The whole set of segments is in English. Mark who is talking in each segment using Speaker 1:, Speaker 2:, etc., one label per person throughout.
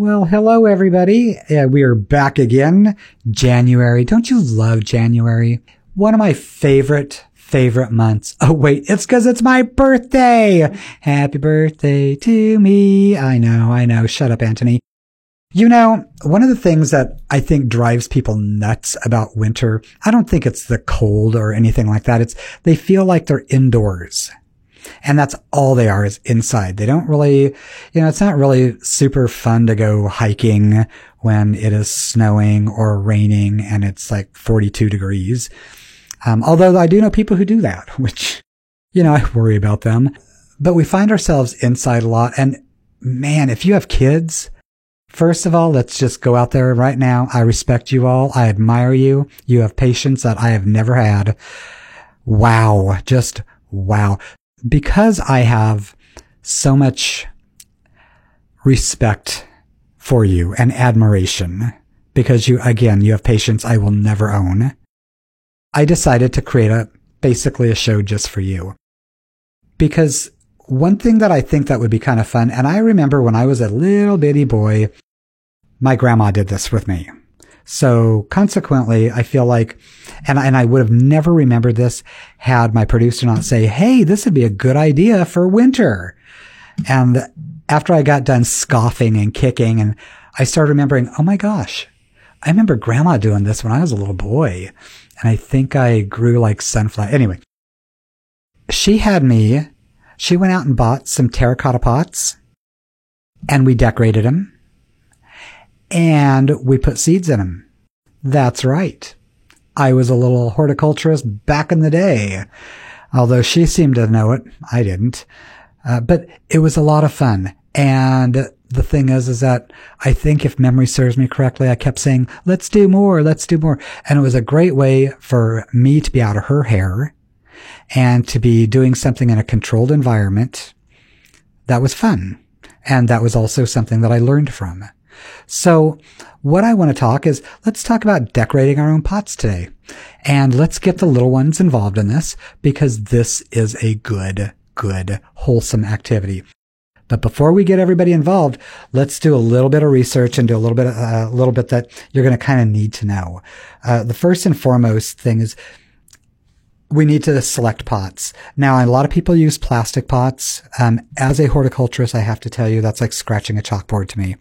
Speaker 1: Well, hello everybody. Uh, we are back again. January. Don't you love January? One of my favorite, favorite months. Oh wait, it's cause it's my birthday. Happy birthday to me. I know, I know. Shut up, Anthony. You know, one of the things that I think drives people nuts about winter, I don't think it's the cold or anything like that. It's they feel like they're indoors. And that's all they are is inside. They don't really, you know, it's not really super fun to go hiking when it is snowing or raining and it's like 42 degrees. Um, although I do know people who do that, which, you know, I worry about them, but we find ourselves inside a lot. And man, if you have kids, First of all, let's just go out there right now. I respect you all. I admire you. You have patience that I have never had. Wow. Just wow because I have so much respect for you and admiration, because you, again, you have patience I will never own, I decided to create a, basically a show just for you. Because one thing that I think that would be kind of fun, and I remember when I was a little bitty boy, my grandma did this with me. So consequently, I feel like, and, and I would have never remembered this had my producer not say, Hey, this would be a good idea for winter. And after I got done scoffing and kicking and I started remembering, Oh my gosh, I remember grandma doing this when I was a little boy. And I think I grew like sunflower. Anyway, she had me, she went out and bought some terracotta pots and we decorated them and we put seeds in them. That's right. I was a little horticulturist back in the day. Although she seemed to know it, I didn't. Uh, but it was a lot of fun. And the thing is, is that I think if memory serves me correctly, I kept saying, let's do more, let's do more. And it was a great way for me to be out of her hair and to be doing something in a controlled environment that was fun. And that was also something that I learned from. So what I want to talk is let's talk about decorating our own pots today. And let's get the little ones involved in this because this is a good, good, wholesome activity. But before we get everybody involved, let's do a little bit of research and do a little bit, uh, a little bit that you're going to kind of need to know. Uh, the first and foremost thing is we need to select pots. Now, a lot of people use plastic pots. Um, as a horticulturist, I have to tell you that's like scratching a chalkboard to me.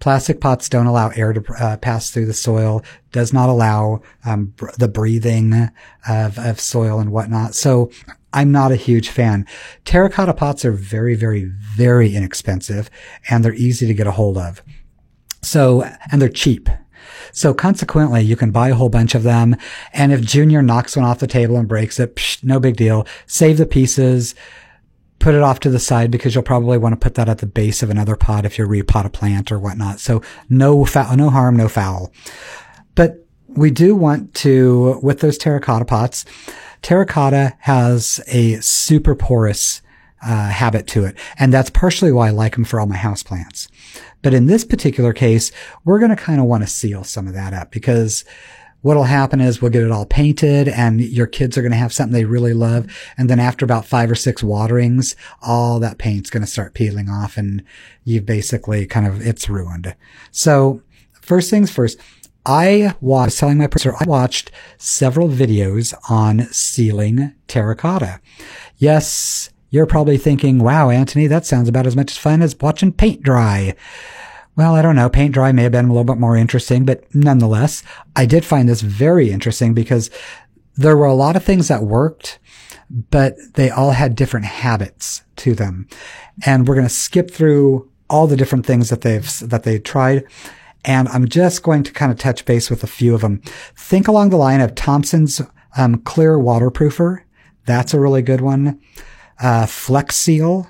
Speaker 1: Plastic pots don't allow air to uh, pass through the soil, does not allow um, br- the breathing of, of soil and whatnot. So I'm not a huge fan. Terracotta pots are very, very, very inexpensive and they're easy to get a hold of. So, and they're cheap. So consequently, you can buy a whole bunch of them. And if Junior knocks one off the table and breaks it, psh, no big deal. Save the pieces. Put it off to the side because you'll probably want to put that at the base of another pot if you repot a plant or whatnot. So no foul, no harm, no foul. But we do want to, with those terracotta pots, terracotta has a super porous uh, habit to it. And that's partially why I like them for all my houseplants. But in this particular case, we're going to kind of want to seal some of that up because what'll happen is we'll get it all painted and your kids are going to have something they really love. And then after about five or six waterings, all that paint's going to start peeling off and you've basically kind of, it's ruined. So first things first, I was telling my producer, I watched several videos on sealing terracotta. Yes, you're probably thinking, wow, Anthony, that sounds about as much fun as watching paint dry. Well, I don't know. Paint dry may have been a little bit more interesting, but nonetheless, I did find this very interesting because there were a lot of things that worked, but they all had different habits to them. And we're going to skip through all the different things that they've, that they tried. And I'm just going to kind of touch base with a few of them. Think along the line of Thompson's um, clear waterproofer. That's a really good one. Uh, Flex Seal,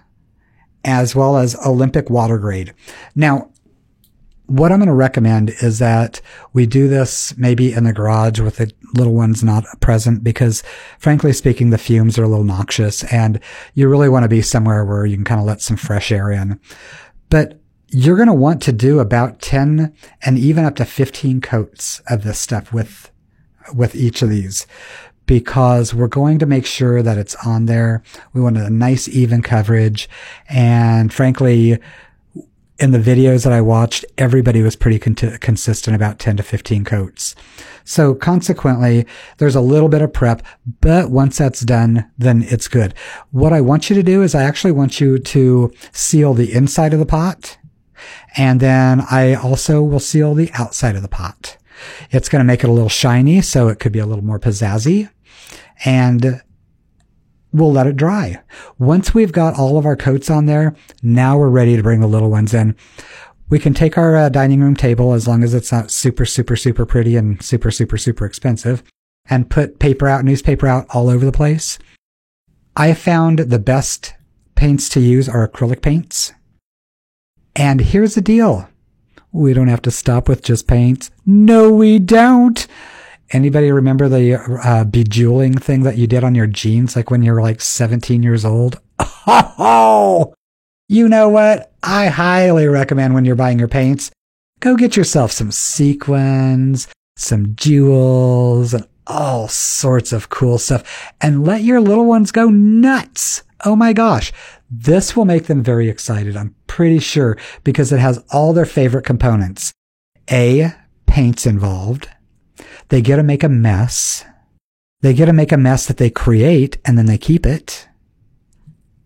Speaker 1: as well as Olympic WaterGuard. Now, what I'm going to recommend is that we do this maybe in the garage with the little ones not present because frankly speaking, the fumes are a little noxious and you really want to be somewhere where you can kind of let some fresh air in. But you're going to want to do about 10 and even up to 15 coats of this stuff with, with each of these because we're going to make sure that it's on there. We want a nice even coverage. And frankly, in the videos that I watched, everybody was pretty con- consistent about 10 to 15 coats. So consequently, there's a little bit of prep, but once that's done, then it's good. What I want you to do is I actually want you to seal the inside of the pot. And then I also will seal the outside of the pot. It's going to make it a little shiny, so it could be a little more pizzazzy. And we'll let it dry. Once we've got all of our coats on there, now we're ready to bring the little ones in. We can take our uh, dining room table as long as it's not super, super, super pretty and super, super, super expensive and put paper out, newspaper out all over the place. I found the best paints to use are acrylic paints. And here's the deal. We don't have to stop with just paints. No, we don't. Anybody remember the uh, bejeweling thing that you did on your jeans, like when you were like 17 years old? Oh, you know what? I highly recommend when you're buying your paints, go get yourself some sequins, some jewels, and all sorts of cool stuff, and let your little ones go nuts. Oh my gosh. This will make them very excited. I'm pretty sure because it has all their favorite components. A, paints involved. They get to make a mess. They get to make a mess that they create and then they keep it.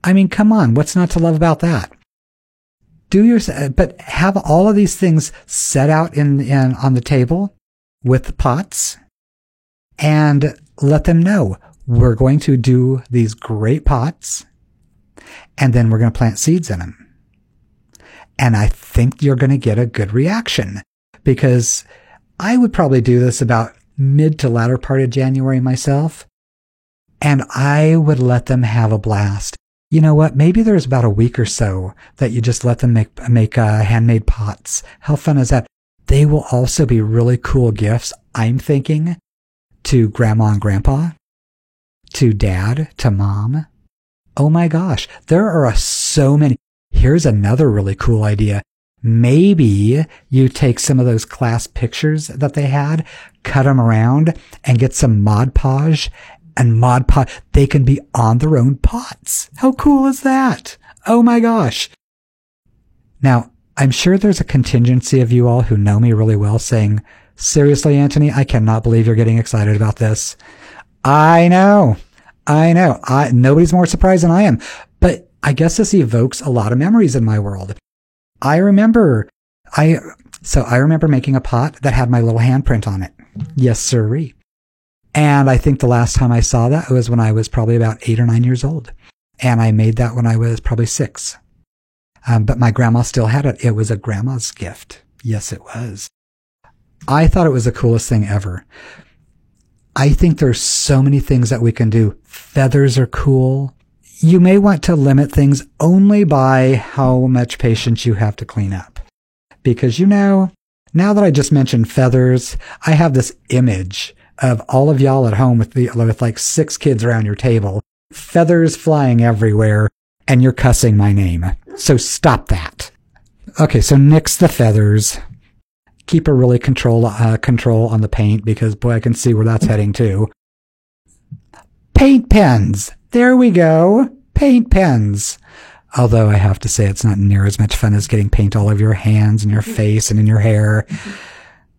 Speaker 1: I mean, come on. What's not to love about that? Do your, but have all of these things set out in, in, on the table with the pots and let them know we're going to do these great pots and then we're going to plant seeds in them. And I think you're going to get a good reaction because I would probably do this about mid to latter part of January myself. And I would let them have a blast. You know what? Maybe there's about a week or so that you just let them make, make uh, handmade pots. How fun is that? They will also be really cool gifts, I'm thinking, to grandma and grandpa, to dad, to mom. Oh my gosh, there are so many. Here's another really cool idea. Maybe you take some of those class pictures that they had, cut them around and get some Mod Podge and Mod Podge. They can be on their own pots. How cool is that? Oh my gosh. Now, I'm sure there's a contingency of you all who know me really well saying, seriously, Anthony, I cannot believe you're getting excited about this. I know. I know. I, nobody's more surprised than I am. But I guess this evokes a lot of memories in my world. I remember, I, so I remember making a pot that had my little handprint on it. Yes, sirree. And I think the last time I saw that was when I was probably about eight or nine years old. And I made that when I was probably six. Um, but my grandma still had it. It was a grandma's gift. Yes, it was. I thought it was the coolest thing ever. I think there's so many things that we can do. Feathers are cool you may want to limit things only by how much patience you have to clean up. Because you know, now that I just mentioned feathers, I have this image of all of y'all at home with the, with like six kids around your table, feathers flying everywhere, and you're cussing my name. So stop that. Okay, so nix the feathers. Keep a really control, uh, control on the paint because boy, I can see where that's heading to. Paint pens. There we go. Paint pens. Although I have to say it's not near as much fun as getting paint all over your hands and your face and in your hair.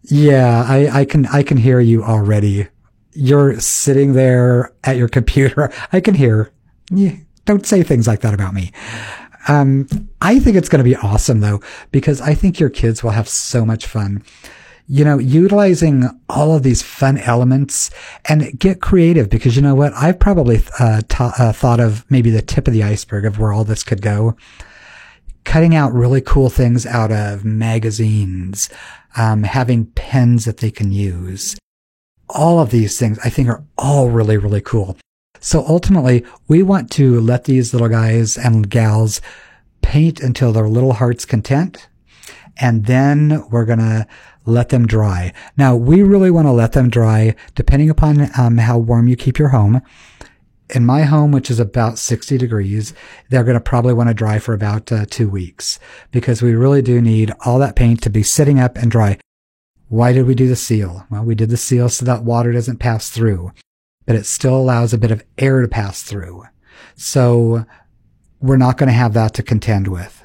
Speaker 1: Yeah, I, I can, I can hear you already. You're sitting there at your computer. I can hear. Yeah, don't say things like that about me. Um, I think it's going to be awesome though, because I think your kids will have so much fun you know, utilizing all of these fun elements and get creative because you know what? I've probably uh, uh, thought of maybe the tip of the iceberg of where all this could go. Cutting out really cool things out of magazines, um, having pens that they can use. All of these things I think are all really, really cool. So ultimately, we want to let these little guys and gals paint until their little heart's content. And then we're going to let them dry. Now, we really want to let them dry depending upon um, how warm you keep your home. In my home, which is about 60 degrees, they're going to probably want to dry for about uh, two weeks because we really do need all that paint to be sitting up and dry. Why did we do the seal? Well, we did the seal so that water doesn't pass through, but it still allows a bit of air to pass through. So we're not going to have that to contend with.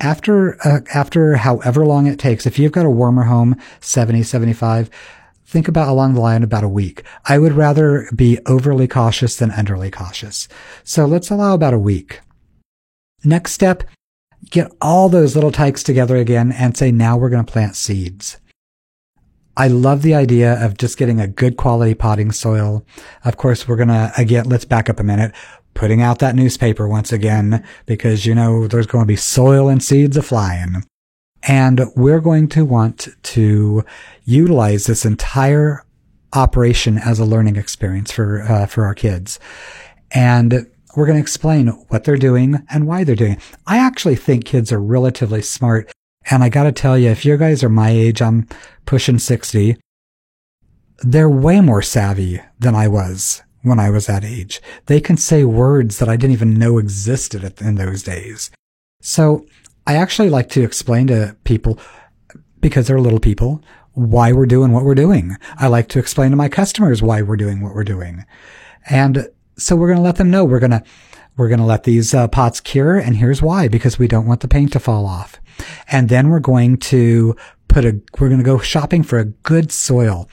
Speaker 1: After, uh, after however long it takes, if you've got a warmer home, 70, 75, think about along the line about a week. I would rather be overly cautious than underly cautious. So let's allow about a week. Next step, get all those little tykes together again and say, now we're going to plant seeds. I love the idea of just getting a good quality potting soil. Of course, we're going to, again, let's back up a minute, putting out that newspaper once again, because you know, there's going to be soil and seeds a flying. And we're going to want to utilize this entire operation as a learning experience for, uh, for our kids. And we're going to explain what they're doing and why they're doing it. I actually think kids are relatively smart. And I got to tell you, if you guys are my age, I'm pushing 60, they're way more savvy than I was when I was that age. They can say words that I didn't even know existed in those days. So I actually like to explain to people, because they're little people, why we're doing what we're doing. I like to explain to my customers why we're doing what we're doing. And so we're going to let them know we're going to, we're going to let these uh, pots cure. And here's why, because we don't want the paint to fall off. And then we're going to put a, we're going to go shopping for a good soil.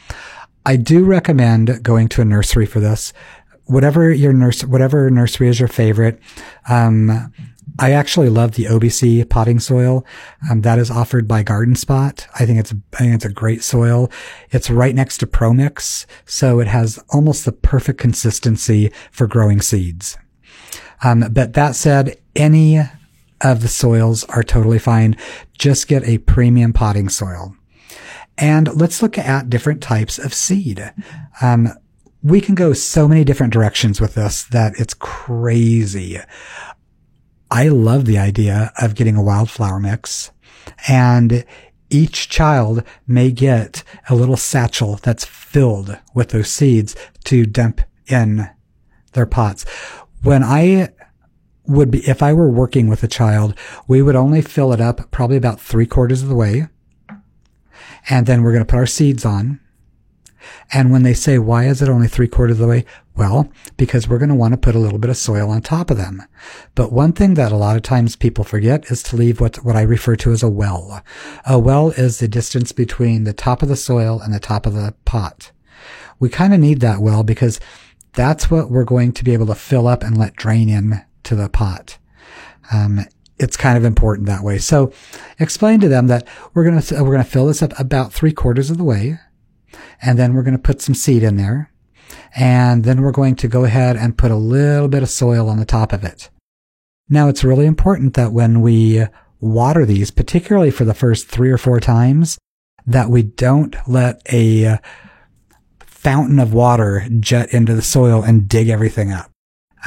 Speaker 1: I do recommend going to a nursery for this. Whatever your nurse, whatever nursery is your favorite. Um, I actually love the OBC potting soil. Um, that is offered by Garden Spot. I think it's, I think it's a great soil. It's right next to ProMix. So it has almost the perfect consistency for growing seeds. Um, but that said, any of the soils are totally fine. Just get a premium potting soil. And let's look at different types of seed. Um, we can go so many different directions with this that it's crazy. I love the idea of getting a wildflower mix and each child may get a little satchel that's filled with those seeds to dump in their pots. When I would be, if I were working with a child, we would only fill it up probably about three quarters of the way. And then we're going to put our seeds on. And when they say, why is it only three quarters of the way? Well, because we're going to want to put a little bit of soil on top of them. But one thing that a lot of times people forget is to leave what, what I refer to as a well. A well is the distance between the top of the soil and the top of the pot. We kind of need that well because that's what we're going to be able to fill up and let drain in to the pot. Um, it's kind of important that way. So explain to them that we're going to, we're going to fill this up about three quarters of the way. And then we're going to put some seed in there. And then we're going to go ahead and put a little bit of soil on the top of it. Now it's really important that when we water these, particularly for the first three or four times, that we don't let a fountain of water jet into the soil and dig everything up.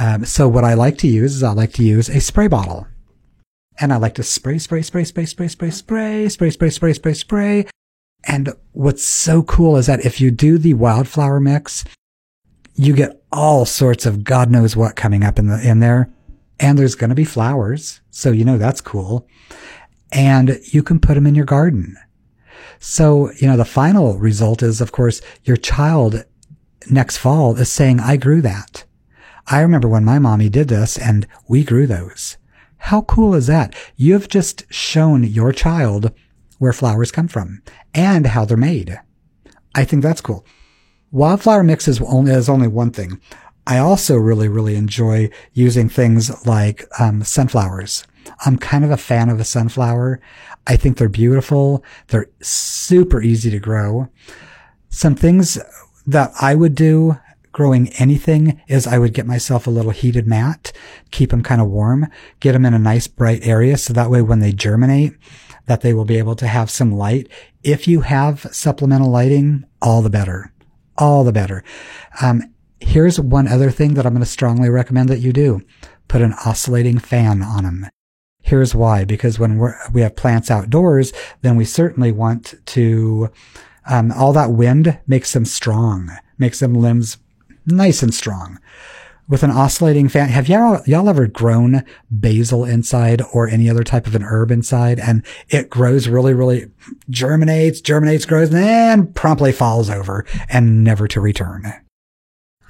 Speaker 1: Um, so what I like to use is I like to use a spray bottle. And I like to spray, spray, spray, spray, spray, spray, spray, spray, spray, spray, spray, spray. And what's so cool is that if you do the wildflower mix, you get all sorts of God knows what coming up in the, in there. And there's going to be flowers. So, you know, that's cool. And you can put them in your garden. So, you know, the final result is, of course, your child next fall is saying, I grew that. I remember when my mommy did this and we grew those. How cool is that? You've just shown your child where flowers come from and how they're made. I think that's cool. Wildflower mix is only, is only one thing. I also really, really enjoy using things like um, sunflowers. I'm kind of a fan of a sunflower. I think they're beautiful. They're super easy to grow. Some things that I would do growing anything is I would get myself a little heated mat, keep them kind of warm, get them in a nice bright area. So that way when they germinate, that they will be able to have some light. If you have supplemental lighting, all the better, all the better. Um, here's one other thing that I'm going to strongly recommend that you do. Put an oscillating fan on them. Here's why, because when we're, we have plants outdoors, then we certainly want to, um, all that wind makes them strong, makes them limbs nice and strong. With an oscillating fan, have y'all, y'all ever grown basil inside or any other type of an herb inside and it grows really, really germinates, germinates, grows, and then promptly falls over and never to return?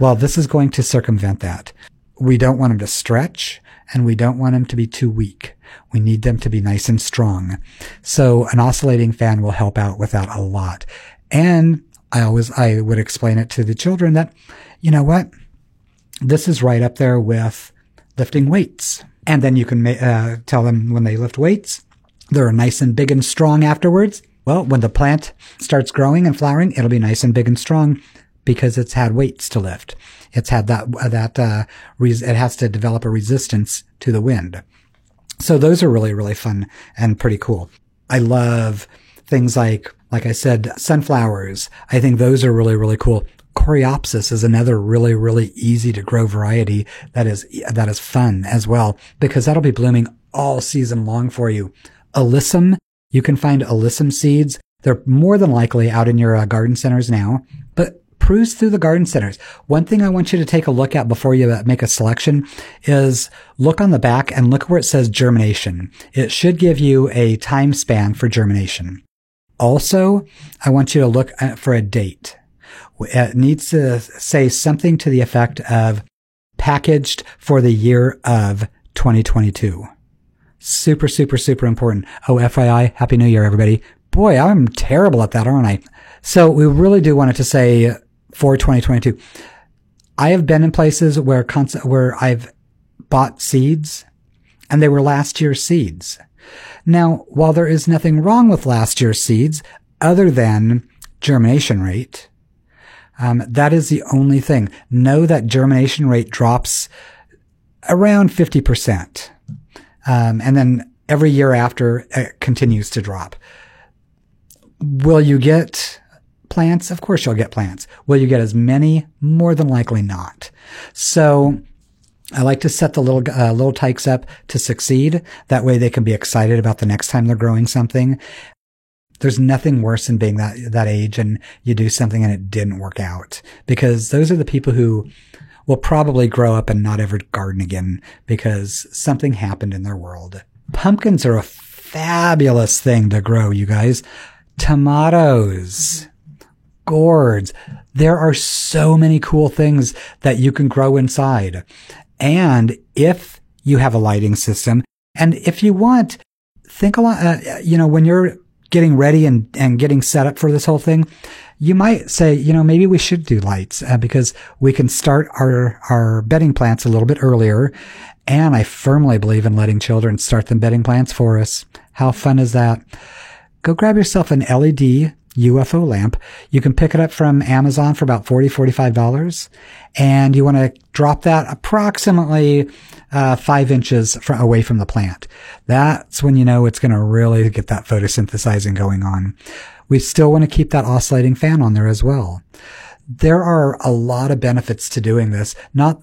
Speaker 1: Well, this is going to circumvent that. We don't want them to stretch and we don't want them to be too weak. We need them to be nice and strong. So an oscillating fan will help out with that a lot. And I always, I would explain it to the children that, you know what? This is right up there with lifting weights. And then you can uh, tell them when they lift weights, they're nice and big and strong afterwards. Well, when the plant starts growing and flowering, it'll be nice and big and strong because it's had weights to lift. It's had that, that, uh, res- it has to develop a resistance to the wind. So those are really, really fun and pretty cool. I love things like, like I said, sunflowers. I think those are really, really cool. Coreopsis is another really, really easy to grow variety that is, that is fun as well because that'll be blooming all season long for you. Alyssum, you can find alyssum seeds. They're more than likely out in your uh, garden centers now, but cruise through the garden centers. One thing I want you to take a look at before you uh, make a selection is look on the back and look where it says germination. It should give you a time span for germination. Also, I want you to look for a date. It needs to say something to the effect of packaged for the year of 2022. Super, super, super important. Oh, FYI, Happy New Year, everybody. Boy, I'm terrible at that, aren't I? So we really do want it to say for 2022. I have been in places where where I've bought seeds and they were last year's seeds. Now, while there is nothing wrong with last year's seeds other than germination rate, um, that is the only thing. Know that germination rate drops around 50%. Um, and then every year after it continues to drop. Will you get plants? Of course you'll get plants. Will you get as many? More than likely not. So I like to set the little uh, little tykes up to succeed. That way they can be excited about the next time they're growing something. There's nothing worse than being that that age and you do something and it didn't work out because those are the people who will probably grow up and not ever garden again because something happened in their world. Pumpkins are a fabulous thing to grow, you guys. Tomatoes gourds. There are so many cool things that you can grow inside. And if you have a lighting system, and if you want, think a lot, uh, you know, when you're getting ready and, and getting set up for this whole thing, you might say, you know, maybe we should do lights uh, because we can start our, our bedding plants a little bit earlier. And I firmly believe in letting children start the bedding plants for us. How fun is that? Go grab yourself an LED UFO lamp. You can pick it up from Amazon for about $40, $45. And you want to drop that approximately uh, five inches away from the plant. That's when you know it's going to really get that photosynthesizing going on. We still want to keep that oscillating fan on there as well. There are a lot of benefits to doing this. Not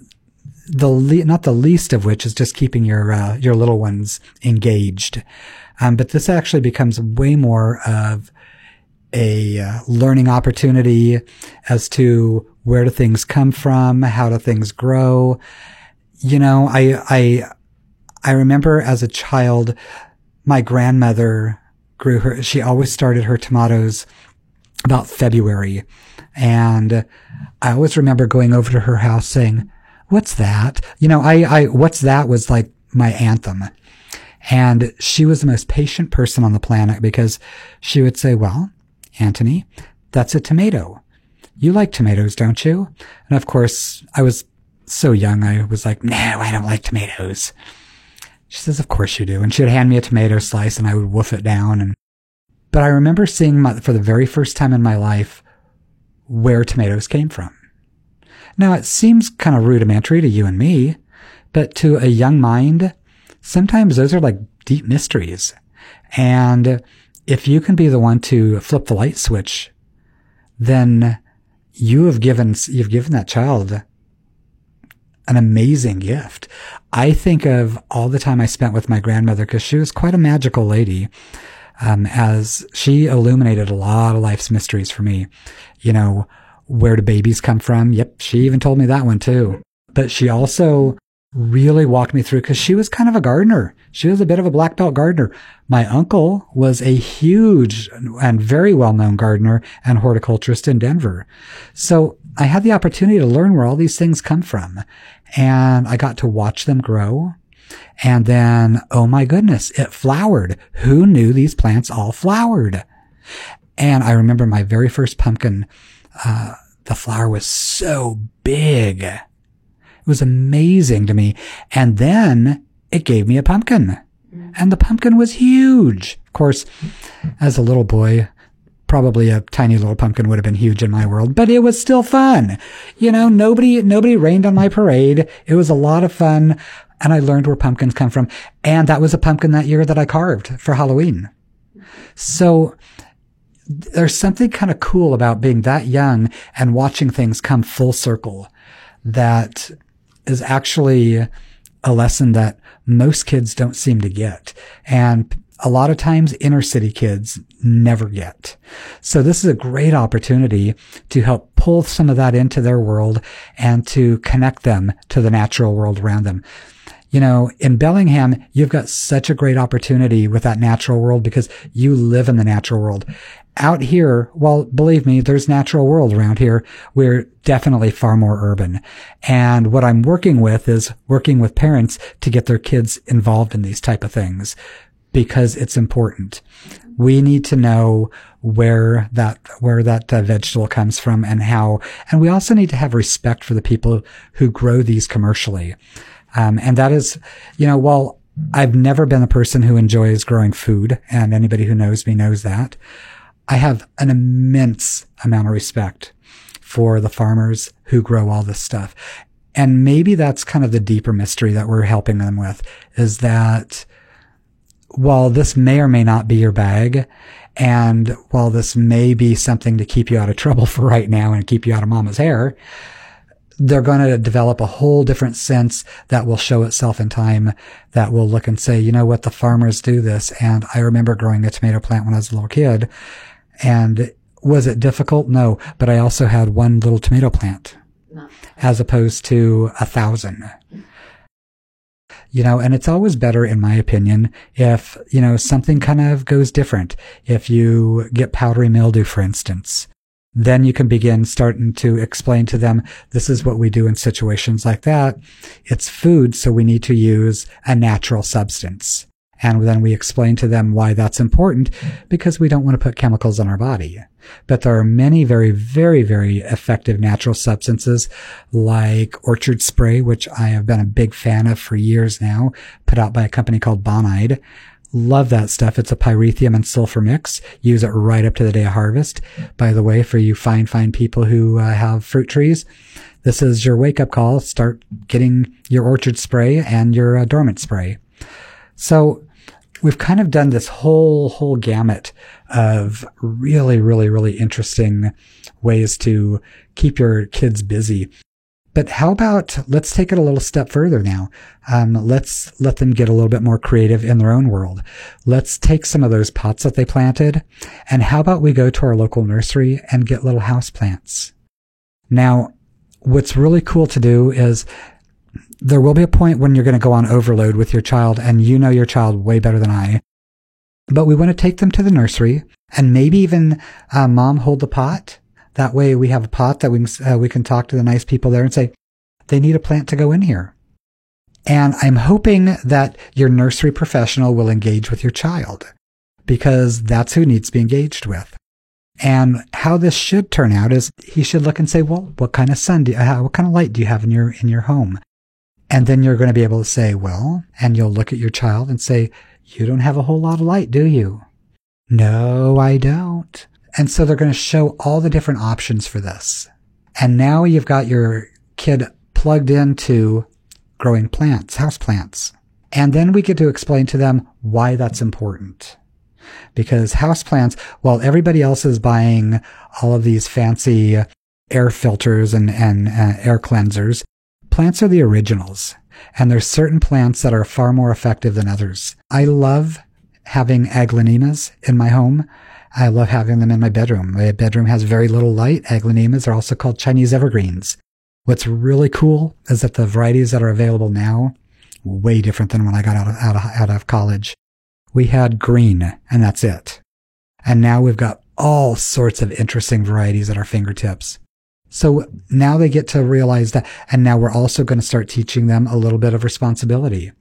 Speaker 1: the le- not the least of which is just keeping your uh, your little ones engaged. Um, but this actually becomes way more of a uh, learning opportunity as to where do things come from, how do things grow. You know, I I I remember as a child, my grandmother grew her. She always started her tomatoes about February, and I always remember going over to her house saying, "What's that?" You know, I I what's that was like my anthem. And she was the most patient person on the planet because she would say, well, Antony, that's a tomato. You like tomatoes, don't you? And of course, I was so young, I was like, no, I don't like tomatoes. She says, of course you do. And she would hand me a tomato slice and I would woof it down. And, but I remember seeing my, for the very first time in my life where tomatoes came from. Now it seems kind of rudimentary to you and me, but to a young mind, sometimes those are like deep mysteries. And if you can be the one to flip the light switch, then you have given, you've given that child an amazing gift. I think of all the time I spent with my grandmother because she was quite a magical lady. Um, as she illuminated a lot of life's mysteries for me. You know, where do babies come from? Yep. She even told me that one too. But she also really walked me through because she was kind of a gardener. She was a bit of a black belt gardener. My uncle was a huge and very well known gardener and horticulturist in Denver. So I had the opportunity to learn where all these things come from and I got to watch them grow. And then, oh my goodness, it flowered. Who knew these plants all flowered? And I remember my very first pumpkin, uh, the flower was so big. It was amazing to me. And then it gave me a pumpkin. And the pumpkin was huge. Of course, as a little boy, probably a tiny little pumpkin would have been huge in my world, but it was still fun. You know, nobody, nobody rained on my parade. It was a lot of fun. And I learned where pumpkins come from. And that was a pumpkin that year that I carved for Halloween. So there's something kind of cool about being that young and watching things come full circle that is actually a lesson that most kids don't seem to get. And a lot of times inner city kids never get. So this is a great opportunity to help pull some of that into their world and to connect them to the natural world around them. You know, in Bellingham, you've got such a great opportunity with that natural world because you live in the natural world. Out here, well, believe me, there's natural world around here. We're definitely far more urban. And what I'm working with is working with parents to get their kids involved in these type of things because it's important. We need to know where that where that uh, vegetable comes from and how. And we also need to have respect for the people who grow these commercially. Um, and that is, you know, while I've never been a person who enjoys growing food, and anybody who knows me knows that, I have an immense amount of respect for the farmers who grow all this stuff. And maybe that's kind of the deeper mystery that we're helping them with is that while this may or may not be your bag, and while this may be something to keep you out of trouble for right now and keep you out of mama's hair, they're going to develop a whole different sense that will show itself in time that will look and say, you know what, the farmers do this. And I remember growing a tomato plant when I was a little kid. And was it difficult? No, but I also had one little tomato plant no. as opposed to a thousand you know, and it's always better, in my opinion, if, you know, something kind of goes different. If you get powdery mildew, for instance, then you can begin starting to explain to them, this is what we do in situations like that. It's food, so we need to use a natural substance. And then we explain to them why that's important because we don't want to put chemicals in our body. But there are many very, very, very effective natural substances like orchard spray, which I have been a big fan of for years now, put out by a company called Bonide. Love that stuff. It's a pyrethrin and sulfur mix. Use it right up to the day of harvest. By the way, for you fine, fine people who uh, have fruit trees, this is your wake up call. Start getting your orchard spray and your uh, dormant spray. So we've kind of done this whole, whole gamut of really, really, really interesting ways to keep your kids busy. But how about let's take it a little step further now. Um, let's let them get a little bit more creative in their own world. Let's take some of those pots that they planted, and how about we go to our local nursery and get little house plants? Now, what's really cool to do is there will be a point when you're going to go on overload with your child, and you know your child way better than I. But we want to take them to the nursery and maybe even uh, mom hold the pot. That way we have a pot that we can, uh, we can talk to the nice people there and say, they need a plant to go in here. And I'm hoping that your nursery professional will engage with your child because that's who needs to be engaged with. And how this should turn out is he should look and say, well, what kind of sun do you, what kind of light do you have in your, in your home? And then you're going to be able to say, well, and you'll look at your child and say, you don't have a whole lot of light, do you? No, I don't. And so they're going to show all the different options for this. And now you've got your kid plugged into growing plants, house plants. And then we get to explain to them why that's important. Because house plants, while everybody else is buying all of these fancy air filters and, and uh, air cleansers, plants are the originals. And there's certain plants that are far more effective than others. I love having aglaonemas in my home. I love having them in my bedroom. My bedroom has very little light. Aglaonemas are also called Chinese evergreens. What's really cool is that the varieties that are available now, way different than when I got out of, out of, out of college. We had green and that's it. And now we've got all sorts of interesting varieties at our fingertips. So now they get to realize that. And now we're also going to start teaching them a little bit of responsibility.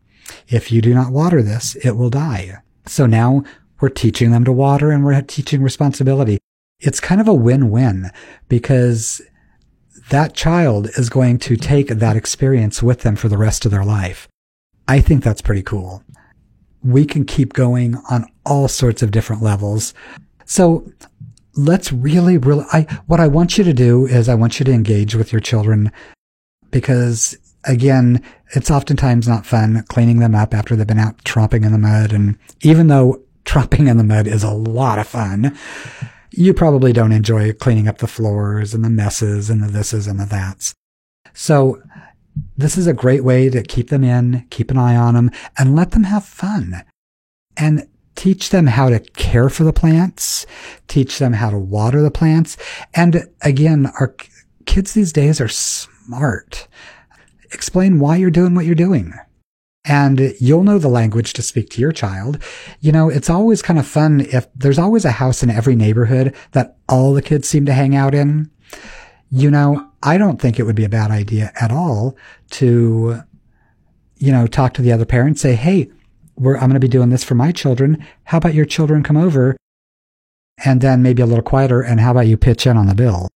Speaker 1: If you do not water this, it will die. So now we're teaching them to water and we're teaching responsibility. It's kind of a win-win because that child is going to take that experience with them for the rest of their life. I think that's pretty cool. We can keep going on all sorts of different levels. So let's really, really, I, what I want you to do is I want you to engage with your children because again, it's oftentimes not fun cleaning them up after they've been out tromping in the mud. And even though tromping in the mud is a lot of fun, you probably don't enjoy cleaning up the floors and the messes and the thises and the that's. So this is a great way to keep them in, keep an eye on them and let them have fun and teach them how to care for the plants, teach them how to water the plants. And again, our kids these days are smart. Explain why you're doing what you're doing and you'll know the language to speak to your child. You know, it's always kind of fun if there's always a house in every neighborhood that all the kids seem to hang out in. You know, I don't think it would be a bad idea at all to, you know, talk to the other parents, say, Hey, I'm going to be doing this for my children. How about your children come over? And then maybe a little quieter. And how about you pitch in on the bill?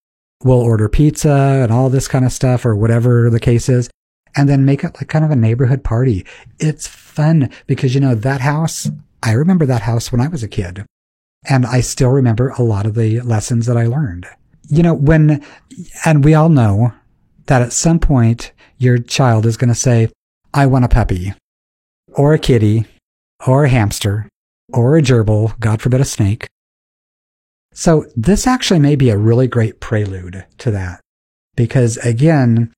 Speaker 1: We'll order pizza and all this kind of stuff or whatever the case is and then make it like kind of a neighborhood party. It's fun because, you know, that house, I remember that house when I was a kid and I still remember a lot of the lessons that I learned. You know, when, and we all know that at some point your child is going to say, I want a puppy or a kitty or a hamster or a gerbil, God forbid a snake. So this actually may be a really great prelude to that because again,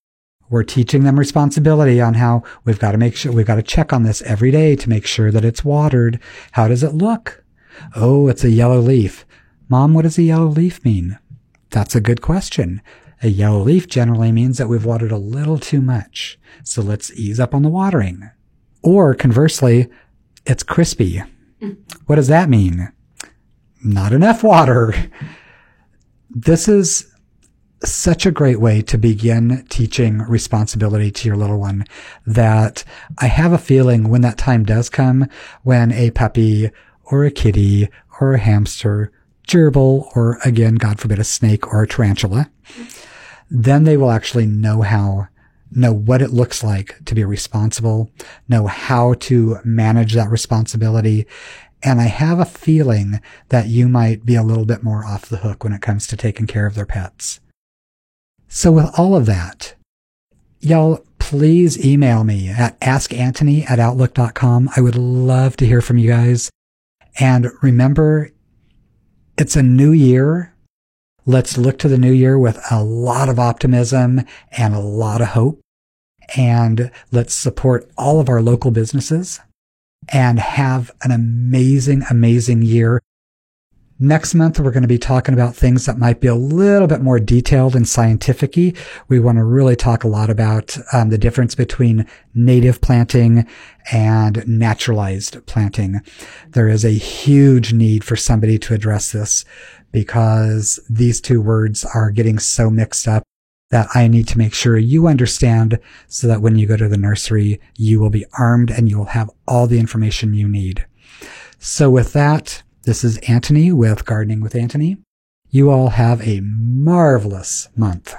Speaker 1: we're teaching them responsibility on how we've got to make sure we've got to check on this every day to make sure that it's watered. How does it look? Oh, it's a yellow leaf. Mom, what does a yellow leaf mean? That's a good question. A yellow leaf generally means that we've watered a little too much. So let's ease up on the watering. Or conversely, it's crispy. What does that mean? Not enough water. This is such a great way to begin teaching responsibility to your little one that I have a feeling when that time does come, when a puppy or a kitty or a hamster, gerbil, or again, God forbid, a snake or a tarantula, then they will actually know how, know what it looks like to be responsible, know how to manage that responsibility. And I have a feeling that you might be a little bit more off the hook when it comes to taking care of their pets. So with all of that, y'all please email me at askantony at outlook.com. I would love to hear from you guys. And remember, it's a new year. Let's look to the new year with a lot of optimism and a lot of hope. And let's support all of our local businesses and have an amazing, amazing year. Next month, we're going to be talking about things that might be a little bit more detailed and scientific We want to really talk a lot about um, the difference between native planting and naturalized planting. There is a huge need for somebody to address this because these two words are getting so mixed up that I need to make sure you understand so that when you go to the nursery, you will be armed and you will have all the information you need. So with that, this is Antony with Gardening with Antony. You all have a marvelous month.